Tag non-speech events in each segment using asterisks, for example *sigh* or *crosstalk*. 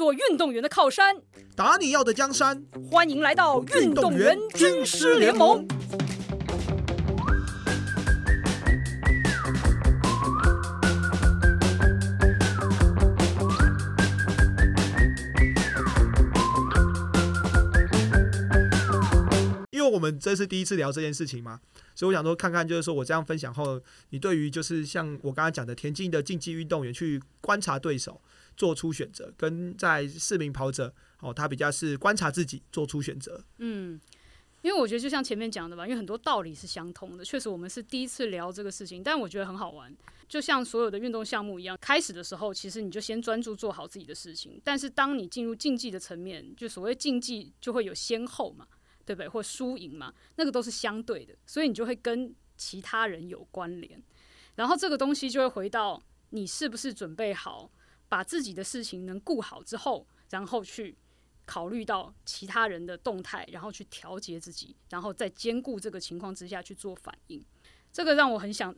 做运动员的靠山。打你要的江山，欢迎来到运动员军师联盟。因为我们这是第一次聊这件事情嘛，所以我想说看看，就是说我这样分享后，你对于就是像我刚刚讲的田径的竞技运动员去观察对手做出选择，跟在市民跑者哦，他比较是观察自己做出选择。嗯，因为我觉得就像前面讲的吧，因为很多道理是相通的。确实，我们是第一次聊这个事情，但我觉得很好玩。就像所有的运动项目一样，开始的时候其实你就先专注做好自己的事情，但是当你进入竞技的层面，就所谓竞技就会有先后嘛，对不对？或输赢嘛，那个都是相对的，所以你就会跟其他人有关联。然后这个东西就会回到你是不是准备好把自己的事情能顾好之后，然后去。考虑到其他人的动态，然后去调节自己，然后在兼顾这个情况之下去做反应，这个让我很想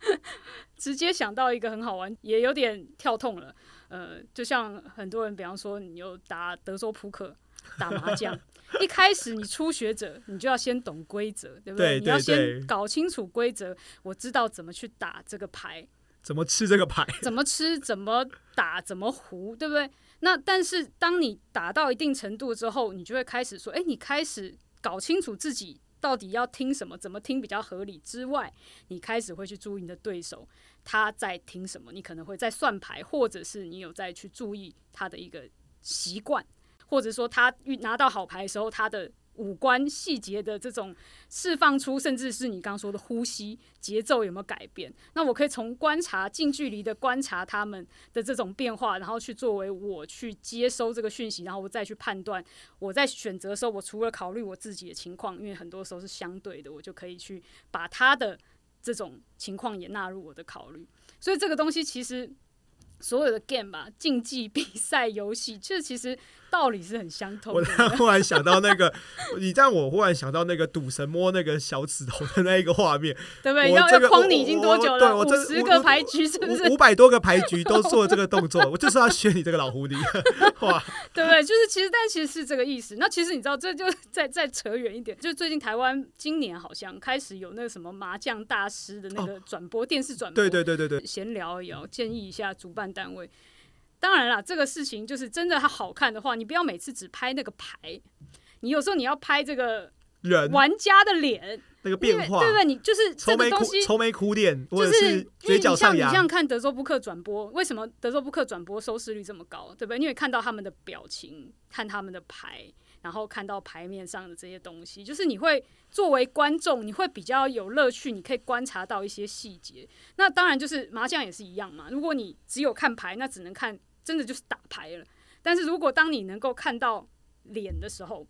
*laughs* 直接想到一个很好玩，也有点跳痛了。呃，就像很多人，比方说你有打德州扑克、打麻将，一开始你初学者，你就要先懂规则，对不对？你要先搞清楚规则，我知道怎么去打这个牌，怎么吃这个牌，*laughs* 怎么吃，怎么打，怎么胡，对不对？那但是当你打到一定程度之后，你就会开始说，哎，你开始搞清楚自己到底要听什么，怎么听比较合理之外，你开始会去注意你的对手他在听什么，你可能会在算牌，或者是你有在去注意他的一个习惯，或者说他拿到好牌的时候他的。五官细节的这种释放出，甚至是你刚刚说的呼吸节奏有没有改变？那我可以从观察近距离的观察他们的这种变化，然后去作为我去接收这个讯息，然后我再去判断。我在选择的时候，我除了考虑我自己的情况，因为很多时候是相对的，我就可以去把他的这种情况也纳入我的考虑。所以这个东西其实所有的 game 吧，竞技比赛游戏，*laughs* 这其实。道理是很相通。我 *laughs* 忽然想到那个，你让我忽然想到那个赌神摸那个小指头的那一个画面，对不对？要要框你已经多久了？五十个牌局是不是？五百多个牌局都做这个动作，我就是要学你这个老狐狸，*laughs* 哇！对不对？就是其实，但其实是这个意思。那其实你知道，这就再再扯远一点，就最近台湾今年好像开始有那个什么麻将大师的那个转播电视转播，对对对对对，闲聊也要建议一下主办单位。当然了，这个事情就是真的，它好看的话，你不要每次只拍那个牌，你有时候你要拍这个人玩家的脸，那个变化，对不对？你就是这个东西愁眉苦脸，就是嘴角上扬。你像看德州扑克转播，为什么德州扑克转播收视率这么高？对不对？因为看到他们的表情，看他们的牌。然后看到牌面上的这些东西，就是你会作为观众，你会比较有乐趣，你可以观察到一些细节。那当然就是麻将也是一样嘛。如果你只有看牌，那只能看真的就是打牌了。但是如果当你能够看到脸的时候，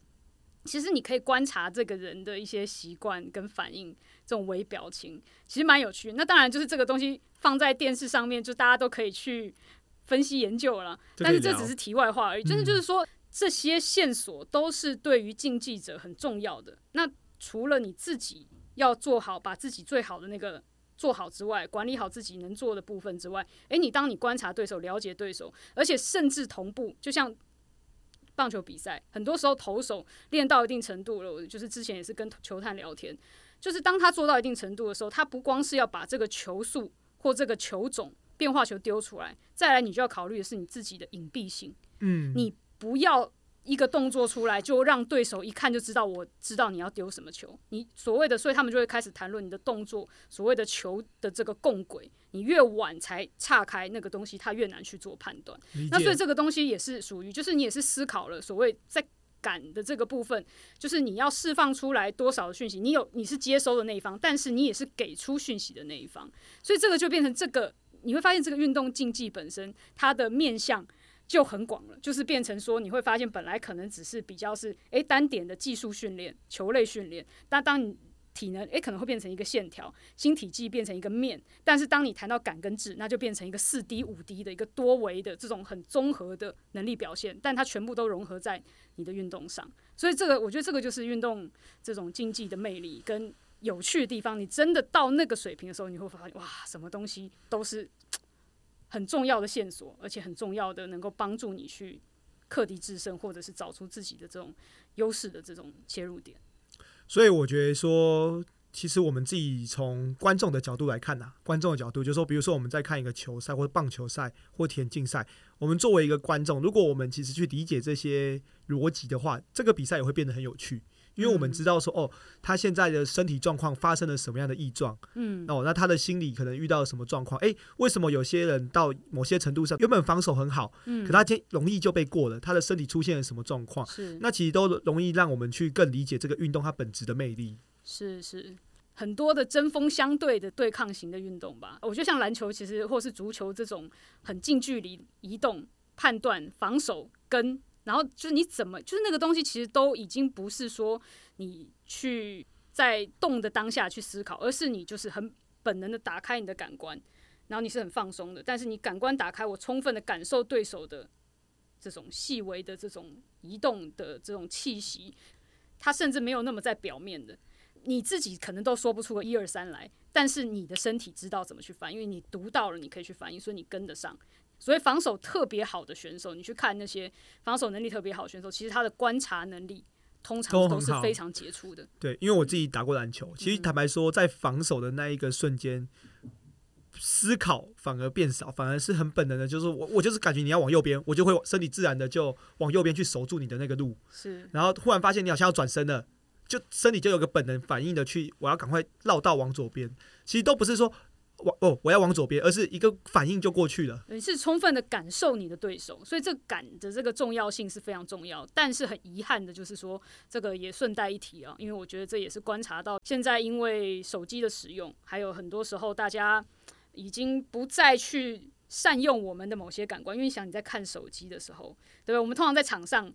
其实你可以观察这个人的一些习惯跟反应，这种微表情其实蛮有趣。那当然就是这个东西放在电视上面，就大家都可以去分析研究了。但是这只是题外话而已，真的就是说。这些线索都是对于竞技者很重要的。那除了你自己要做好，把自己最好的那个做好之外，管理好自己能做的部分之外，诶，你当你观察对手、了解对手，而且甚至同步，就像棒球比赛，很多时候投手练到一定程度了，就是之前也是跟球探聊天，就是当他做到一定程度的时候，他不光是要把这个球速或这个球种变化球丢出来，再来你就要考虑的是你自己的隐蔽性，嗯，你。不要一个动作出来就让对手一看就知道，我知道你要丢什么球。你所谓的，所以他们就会开始谈论你的动作，所谓的球的这个共轨，你越晚才岔开那个东西，他越难去做判断。那所以这个东西也是属于，就是你也是思考了所谓在赶的这个部分，就是你要释放出来多少的讯息，你有你是接收的那一方，但是你也是给出讯息的那一方，所以这个就变成这个你会发现这个运动竞技本身它的面向。就很广了，就是变成说，你会发现本来可能只是比较是诶单点的技术训练、球类训练，但当你体能诶可能会变成一个线条，新体积变成一个面，但是当你谈到感跟智，那就变成一个四 D、五 D 的一个多维的这种很综合的能力表现，但它全部都融合在你的运动上，所以这个我觉得这个就是运动这种竞技的魅力跟有趣的地方。你真的到那个水平的时候，你会发现哇，什么东西都是。很重要的线索，而且很重要的能够帮助你去克敌制胜，或者是找出自己的这种优势的这种切入点。所以我觉得说，其实我们自己从观众的角度来看呐、观众的角度就是说，比如说我们在看一个球赛或者棒球赛或田径赛，我们作为一个观众，如果我们其实去理解这些逻辑的话，这个比赛也会变得很有趣。因为我们知道说，哦，他现在的身体状况发生了什么样的异状，嗯，哦，那他的心理可能遇到了什么状况？诶，为什么有些人到某些程度上原本防守很好，嗯可他今容易就被过了，他的身体出现了什么状况？是那其实都容易让我们去更理解这个运动它本质的魅力。是是。很多的针锋相对的对抗型的运动吧，我觉得像篮球，其实或是足球这种很近距离移动、判断、防守跟，然后就是你怎么，就是那个东西其实都已经不是说你去在动的当下去思考，而是你就是很本能的打开你的感官，然后你是很放松的，但是你感官打开，我充分的感受对手的这种细微的这种移动的这种气息，它甚至没有那么在表面的。你自己可能都说不出个一二三来，但是你的身体知道怎么去反应，因为你读到了，你可以去反应，所以你跟得上。所以防守特别好的选手，你去看那些防守能力特别好的选手，其实他的观察能力通常都是非常杰出的。对，因为我自己打过篮球，其实坦白说，在防守的那一个瞬间，思考反而变少，反而是很本能的，就是我我就是感觉你要往右边，我就会身体自然的就往右边去守住你的那个路，是，然后忽然发现你好像要转身了，就身体就有个本能反应的去，我要赶快绕道往左边。其实都不是说往哦我要往左边，而是一个反应就过去了。你是充分的感受你的对手，所以这感的这个重要性是非常重要。但是很遗憾的就是说，这个也顺带一提啊，因为我觉得这也是观察到现在因为手机的使用，还有很多时候大家已经不再去善用我们的某些感官，因为想你在看手机的时候，对不对？我们通常在场上。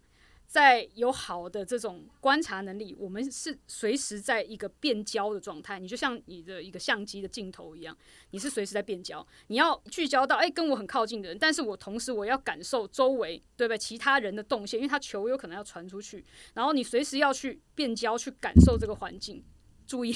在有好的这种观察能力，我们是随时在一个变焦的状态。你就像你的一个相机的镜头一样，你是随时在变焦。你要聚焦到哎、跟我很靠近的人，但是我同时我要感受周围，对不对？其他人的动线，因为他球有可能要传出去，然后你随时要去变焦，去感受这个环境。注意，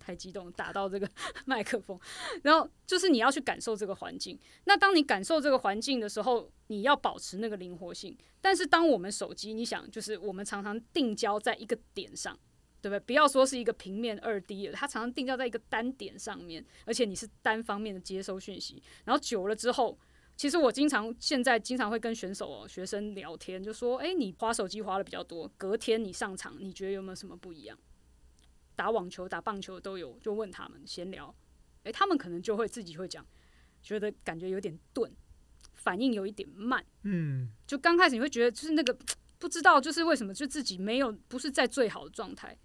太激动，打到这个 *laughs* 麦克风。然后就是你要去感受这个环境。那当你感受这个环境的时候，你要保持那个灵活性。但是当我们手机，你想，就是我们常常定焦在一个点上，对不对？不要说是一个平面二 D 的，它常常定焦在一个单点上面，而且你是单方面的接收讯息。然后久了之后，其实我经常现在经常会跟选手、哦、学生聊天，就说：“诶，你花手机花的比较多，隔天你上场，你觉得有没有什么不一样？”打网球、打棒球都有，就问他们闲聊，诶，他们可能就会自己会讲，觉得感觉有点钝，反应有一点慢。嗯，就刚开始你会觉得就是那个不知道就是为什么就自己没有不是在最好的状态。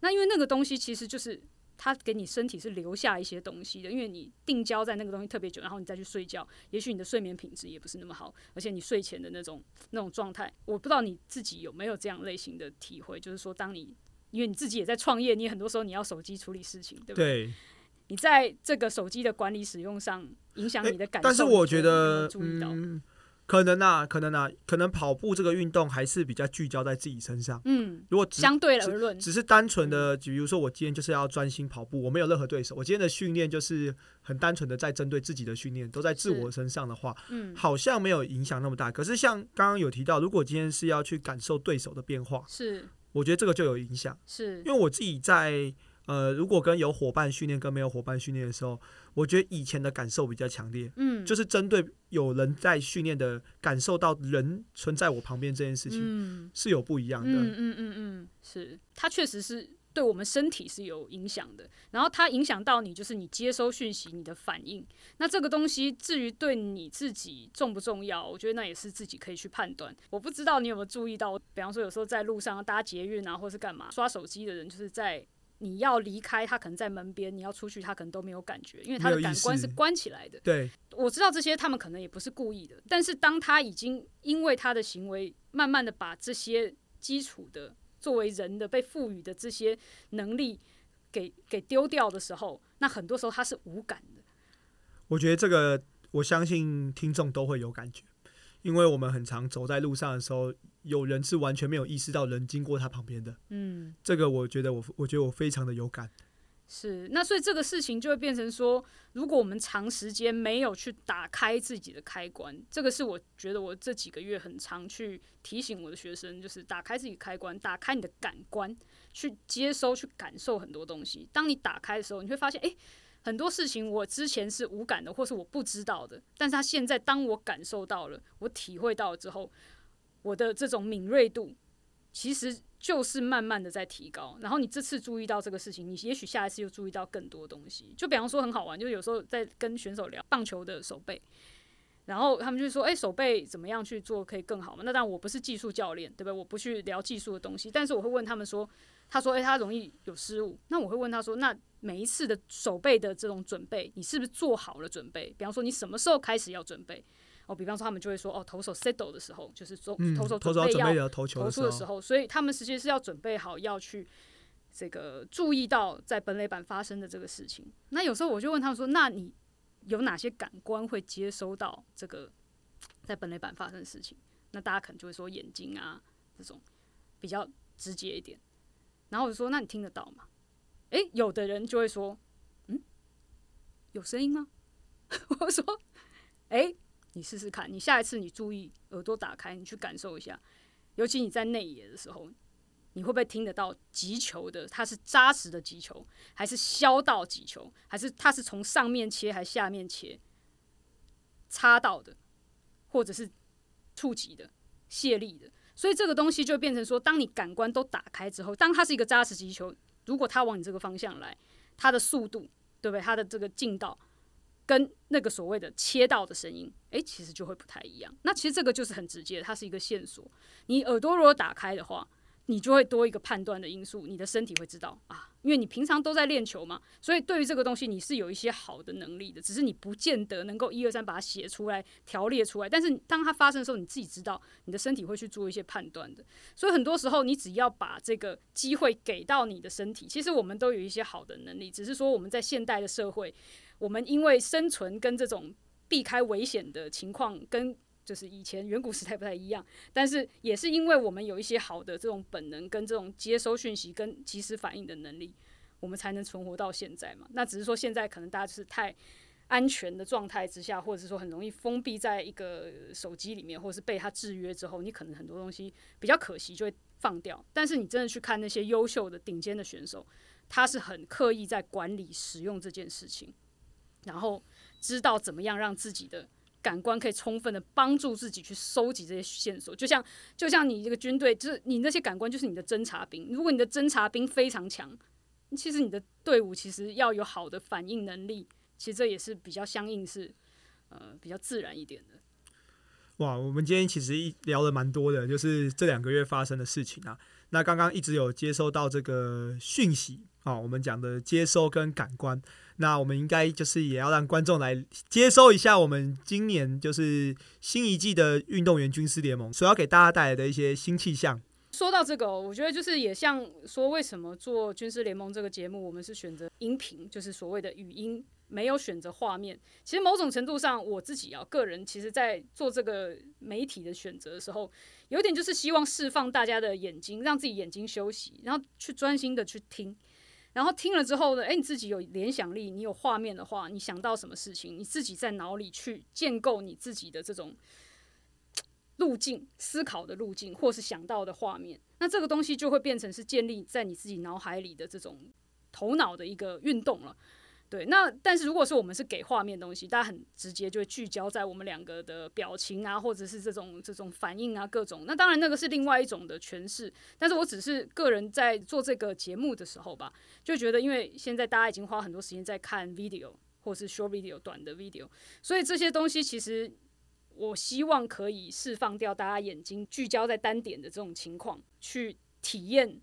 那因为那个东西其实就是它给你身体是留下一些东西的，因为你定焦在那个东西特别久，然后你再去睡觉，也许你的睡眠品质也不是那么好，而且你睡前的那种那种状态，我不知道你自己有没有这样类型的体会，就是说当你因为你自己也在创业，你很多时候你要手机处理事情，对不对？对。你在这个手机的管理使用上影响你的感受，但是我觉得，注意到，嗯，可能啊，可能啊，可能跑步这个运动还是比较聚焦在自己身上。嗯，如果只相对而论，只是单纯的，比如说我今天就是要专心跑步，我没有任何对手，我今天的训练就是很单纯的在针对自己的训练，都在自我身上的话，嗯，好像没有影响那么大。可是像刚刚有提到，如果今天是要去感受对手的变化，是我觉得这个就有影响，是。因为我自己在呃，如果跟有伙伴训练跟没有伙伴训练的时候，我觉得以前的感受比较强烈，嗯，就是针对有人在训练的感受到人存在我旁边这件事情嗯是有不一样的。嗯嗯嗯嗯，是。它确实是对我们身体是有影响的，然后它影响到你，就是你接收讯息你的反应。那这个东西至于对你自己重不重要，我觉得那也是自己可以去判断。我不知道你有没有注意到，比方说有时候在路上搭捷运啊，或是干嘛刷手机的人，就是在。你要离开，他可能在门边；你要出去，他可能都没有感觉，因为他的感官是关起来的。对，我知道这些他们可能也不是故意的，但是当他已经因为他的行为，慢慢的把这些基础的作为人的被赋予的这些能力给给丢掉的时候，那很多时候他是无感的。我觉得这个我相信听众都会有感觉，因为我们很常走在路上的时候，有人是完全没有意识到人经过他旁边的。嗯，这个我觉得我我觉得我非常的有感。是，那所以这个事情就会变成说，如果我们长时间没有去打开自己的开关，这个是我觉得我这几个月很常去提醒我的学生，就是打开自己开关，打开你的感官，去接收、去感受很多东西。当你打开的时候，你会发现，诶，很多事情我之前是无感的，或是我不知道的，但是他现在当我感受到了，我体会到了之后，我的这种敏锐度，其实。就是慢慢的在提高，然后你这次注意到这个事情，你也许下一次又注意到更多东西。就比方说很好玩，就有时候在跟选手聊棒球的手背，然后他们就说：“哎，手背怎么样去做可以更好嘛？”那当然我不是技术教练，对不对？我不去聊技术的东西，但是我会问他们说：“他说，哎，他容易有失误。”那我会问他说：“那每一次的手背的这种准备，你是不是做好了准备？比方说你什么时候开始要准备？”哦，比方说他们就会说，哦，投手 settle 的时候，就是说投手准备要投球的时候，所以他们实际是要准备好要去这个注意到在本垒板发生的这个事情。那有时候我就问他们说，那你有哪些感官会接收到这个在本垒板发生的事情？那大家可能就会说眼睛啊这种比较直接一点。然后我就说，那你听得到吗？诶，有的人就会说，嗯，有声音吗？*laughs* 我说，诶。你试试看，你下一次你注意耳朵打开，你去感受一下，尤其你在内野的时候，你会不会听得到击球的？它是扎实的击球，还是削到击球，还是它是从上面切还是下面切，擦到的，或者是触及的、泄力的？所以这个东西就变成说，当你感官都打开之后，当它是一个扎实击球，如果它往你这个方向来，它的速度，对不对？它的这个劲道。跟那个所谓的切到的声音，诶，其实就会不太一样。那其实这个就是很直接，它是一个线索。你耳朵如果打开的话，你就会多一个判断的因素。你的身体会知道啊，因为你平常都在练球嘛，所以对于这个东西你是有一些好的能力的，只是你不见得能够一二三把它写出来、条列出来。但是当它发生的时候，你自己知道，你的身体会去做一些判断的。所以很多时候，你只要把这个机会给到你的身体，其实我们都有一些好的能力，只是说我们在现代的社会。我们因为生存跟这种避开危险的情况，跟就是以前远古时代不太一样，但是也是因为我们有一些好的这种本能跟这种接收讯息跟及时反应的能力，我们才能存活到现在嘛。那只是说现在可能大家就是太安全的状态之下，或者是说很容易封闭在一个手机里面，或者是被它制约之后，你可能很多东西比较可惜就会放掉。但是你真的去看那些优秀的顶尖的选手，他是很刻意在管理使用这件事情。然后知道怎么样让自己的感官可以充分的帮助自己去收集这些线索，就像就像你这个军队，就是你那些感官就是你的侦察兵。如果你的侦察兵非常强，其实你的队伍其实要有好的反应能力，其实这也是比较相应是呃比较自然一点的。哇，我们今天其实一聊了蛮多的，就是这两个月发生的事情啊。那刚刚一直有接收到这个讯息啊，我们讲的接收跟感官。那我们应该就是也要让观众来接收一下我们今年就是新一季的运动员军师联盟所要给大家带来的一些新气象。说到这个，我觉得就是也像说为什么做军师联盟这个节目，我们是选择音频，就是所谓的语音，没有选择画面。其实某种程度上，我自己啊个人，其实在做这个媒体的选择的时候，有点就是希望释放大家的眼睛，让自己眼睛休息，然后去专心的去听。然后听了之后呢，诶，你自己有联想力，你有画面的话，你想到什么事情，你自己在脑里去建构你自己的这种路径、思考的路径，或是想到的画面，那这个东西就会变成是建立在你自己脑海里的这种头脑的一个运动了。对，那但是如果说我们是给画面东西，大家很直接就会聚焦在我们两个的表情啊，或者是这种这种反应啊，各种。那当然那个是另外一种的诠释，但是我只是个人在做这个节目的时候吧，就觉得因为现在大家已经花很多时间在看 video 或是 short video 短的 video，所以这些东西其实我希望可以释放掉大家眼睛聚焦在单点的这种情况，去体验。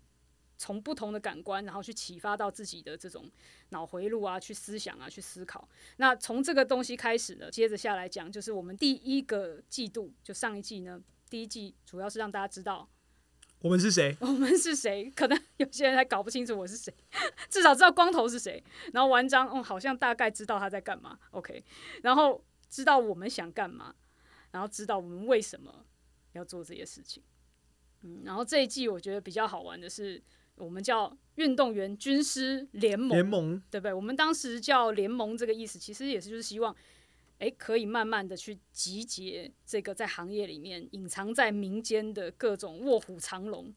从不同的感官，然后去启发到自己的这种脑回路啊，去思想啊，去思考。那从这个东西开始呢，接着下来讲，就是我们第一个季度，就上一季呢，第一季主要是让大家知道我们是谁，我们是谁。可能有些人还搞不清楚我是谁，至少知道光头是谁。然后完章，哦，好像大概知道他在干嘛。OK，然后知道我们想干嘛，然后知道我们为什么要做这些事情。嗯，然后这一季我觉得比较好玩的是。我们叫运动员军师联盟，联盟对不对？我们当时叫联盟这个意思，其实也是就是希望，诶，可以慢慢的去集结这个在行业里面隐藏在民间的各种卧虎藏龙，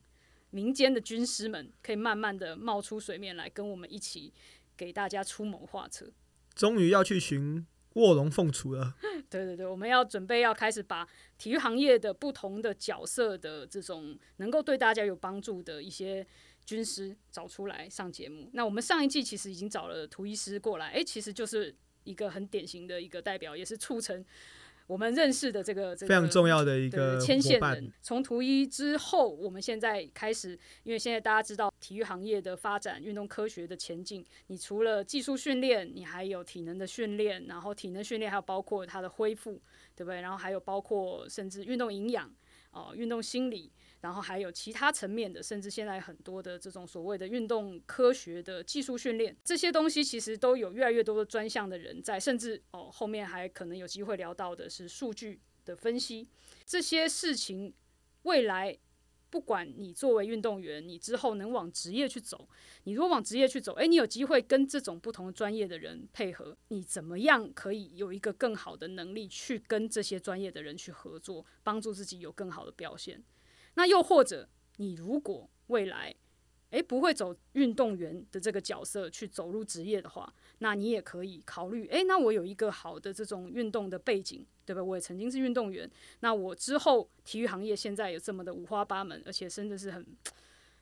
民间的军师们，可以慢慢的冒出水面来，跟我们一起给大家出谋划策。终于要去寻卧龙凤雏了。*laughs* 对对对，我们要准备要开始把体育行业的不同的角色的这种能够对大家有帮助的一些军师找出来上节目。那我们上一季其实已经找了图医师过来，诶，其实就是一个很典型的一个代表，也是促成。我们认识的这个这个非常重要的一个牵线人，从图一之后，我们现在开始，因为现在大家知道体育行业的发展、运动科学的前进，你除了技术训练，你还有体能的训练，然后体能训练还有包括它的恢复，对不对？然后还有包括甚至运动营养哦、运动心理，然后还有其他层面的，甚至现在很多的这种所谓的运动科学的技术训练，这些东西其实都有越来越多的专项的人在，甚至哦后面还可能有机会聊到的是数据的分析，这些事情未来。不管你作为运动员，你之后能往职业去走，你如果往职业去走，诶，你有机会跟这种不同专业的人配合，你怎么样可以有一个更好的能力去跟这些专业的人去合作，帮助自己有更好的表现？那又或者，你如果未来诶不会走运动员的这个角色去走入职业的话，那你也可以考虑，诶，那我有一个好的这种运动的背景，对吧？我也曾经是运动员，那我之后体育行业现在有这么的五花八门，而且真的是很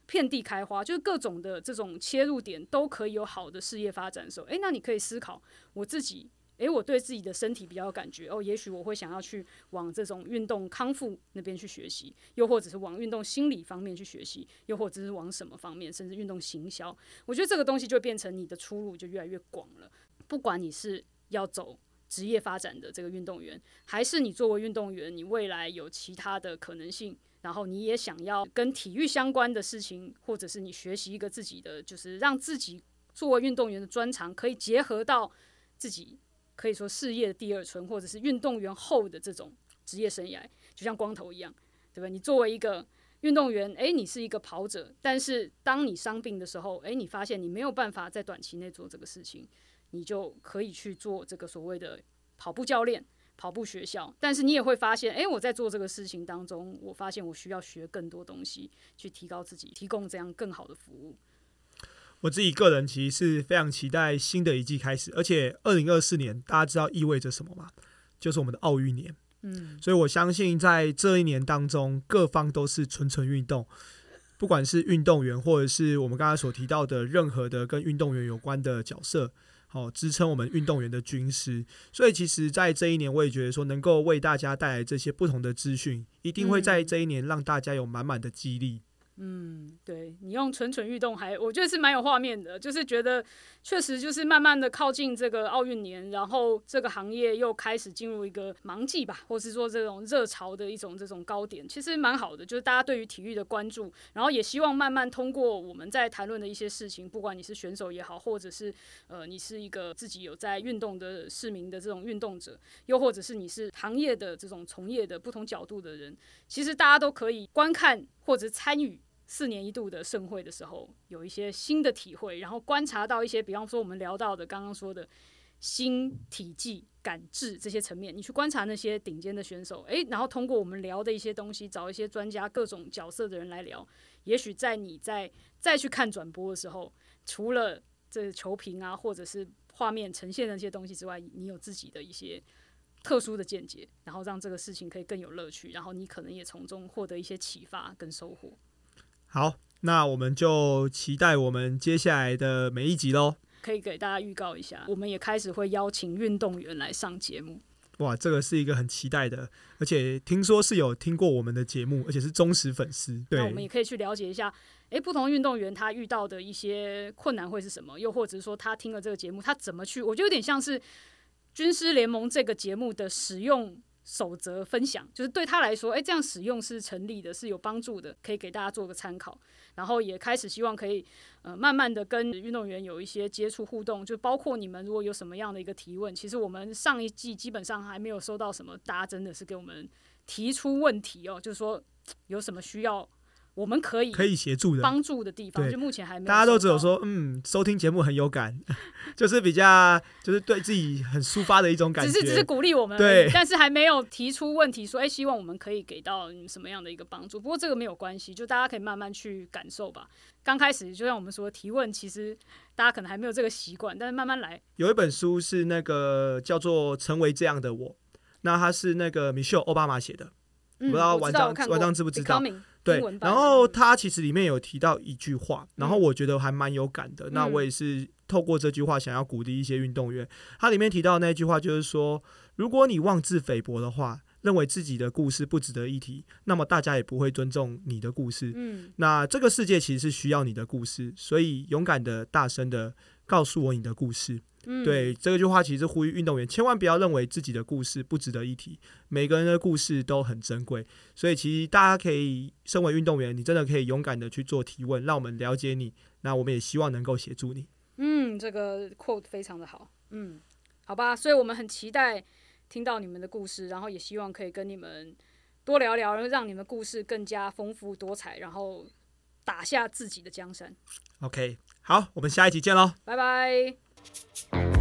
遍地开花，就是各种的这种切入点都可以有好的事业发展的时候，诶，那你可以思考我自己。诶，我对自己的身体比较有感觉哦，也许我会想要去往这种运动康复那边去学习，又或者是往运动心理方面去学习，又或者是往什么方面，甚至运动行销。我觉得这个东西就变成你的出路就越来越广了。不管你是要走职业发展的这个运动员，还是你作为运动员，你未来有其他的可能性，然后你也想要跟体育相关的事情，或者是你学习一个自己的，就是让自己作为运动员的专长可以结合到自己。可以说事业的第二春，或者是运动员后的这种职业生涯，就像光头一样，对吧？你作为一个运动员，诶，你是一个跑者，但是当你伤病的时候，诶，你发现你没有办法在短期内做这个事情，你就可以去做这个所谓的跑步教练、跑步学校。但是你也会发现，诶，我在做这个事情当中，我发现我需要学更多东西，去提高自己，提供这样更好的服务。我自己个人其实是非常期待新的一季开始，而且二零二四年大家知道意味着什么吗？就是我们的奥运年。嗯，所以我相信在这一年当中，各方都是纯纯运动，不管是运动员，或者是我们刚才所提到的任何的跟运动员有关的角色，好、支撑我们运动员的军师。所以其实，在这一年，我也觉得说，能够为大家带来这些不同的资讯，一定会在这一年让大家有满满的激励。嗯，对你用蠢蠢欲动还，我觉得是蛮有画面的，就是觉得确实就是慢慢的靠近这个奥运年，然后这个行业又开始进入一个忙季吧，或是说这种热潮的一种这种高点，其实蛮好的，就是大家对于体育的关注，然后也希望慢慢通过我们在谈论的一些事情，不管你是选手也好，或者是呃你是一个自己有在运动的市民的这种运动者，又或者是你是行业的这种从业的不同角度的人，其实大家都可以观看或者参与。四年一度的盛会的时候，有一些新的体会，然后观察到一些，比方说我们聊到的刚刚说的心体技、感智这些层面，你去观察那些顶尖的选手，诶，然后通过我们聊的一些东西，找一些专家、各种角色的人来聊，也许在你在再去看转播的时候，除了这球评啊，或者是画面呈现的那些东西之外，你有自己的一些。特殊的见解，然后让这个事情可以更有乐趣，然后你可能也从中获得一些启发跟收获。好，那我们就期待我们接下来的每一集喽。可以给大家预告一下，我们也开始会邀请运动员来上节目。哇，这个是一个很期待的，而且听说是有听过我们的节目，而且是忠实粉丝。对，那我们也可以去了解一下，诶，不同运动员他遇到的一些困难会是什么，又或者是说他听了这个节目，他怎么去？我觉得有点像是军师联盟这个节目的使用。守则分享，就是对他来说，诶，这样使用是成立的，是有帮助的，可以给大家做个参考。然后也开始希望可以，呃，慢慢的跟运动员有一些接触互动，就包括你们如果有什么样的一个提问，其实我们上一季基本上还没有收到什么，大家真的是给我们提出问题哦，就是说有什么需要我们可以可以协助的。帮助的地方，就目前还没有大家都只有说，嗯，收听节目很有感，*laughs* 就是比较就是对自己很抒发的一种感觉。只是只是鼓励我们对，但是还没有提出问题说，哎、希望我们可以给到什么样的一个帮助。不过这个没有关系，就大家可以慢慢去感受吧。刚开始就像我们说，提问其实大家可能还没有这个习惯，但是慢慢来。有一本书是那个叫做《成为这样的我》，那它是那个 Michelle 奥巴马写的，嗯，不知道我晚上我看过晚上知不知道对然后他其实里面有提到一句话，然后嗯我觉得还蛮有感的。那我也是透过这句话想要鼓励一些运动员。他里面提到的那句话就是说，如果你妄自菲薄的话，认为自己的故事不值得一提，那么大家也不会尊重你的故事。嗯那这个世界其实是需要你的故事，所以勇敢的、大声的告诉我你的故事。嗯，对这句话，其实呼吁运动员千万不要认为自己的故事不值得一提，每个人的故事都很珍贵。所以，其实大家可以身为运动员，你真的可以勇敢的去做提问，让我们了解你。那我们也希望能够协助你。嗯，这个 quote 非常的好。嗯，好吧，所以我们很期待听到你们的故事，然后也希望可以跟你们多聊聊，然后让你们故事更加丰富多彩，然后打下自己的江山。OK，好，我们下一集见喽。拜拜。Thank you.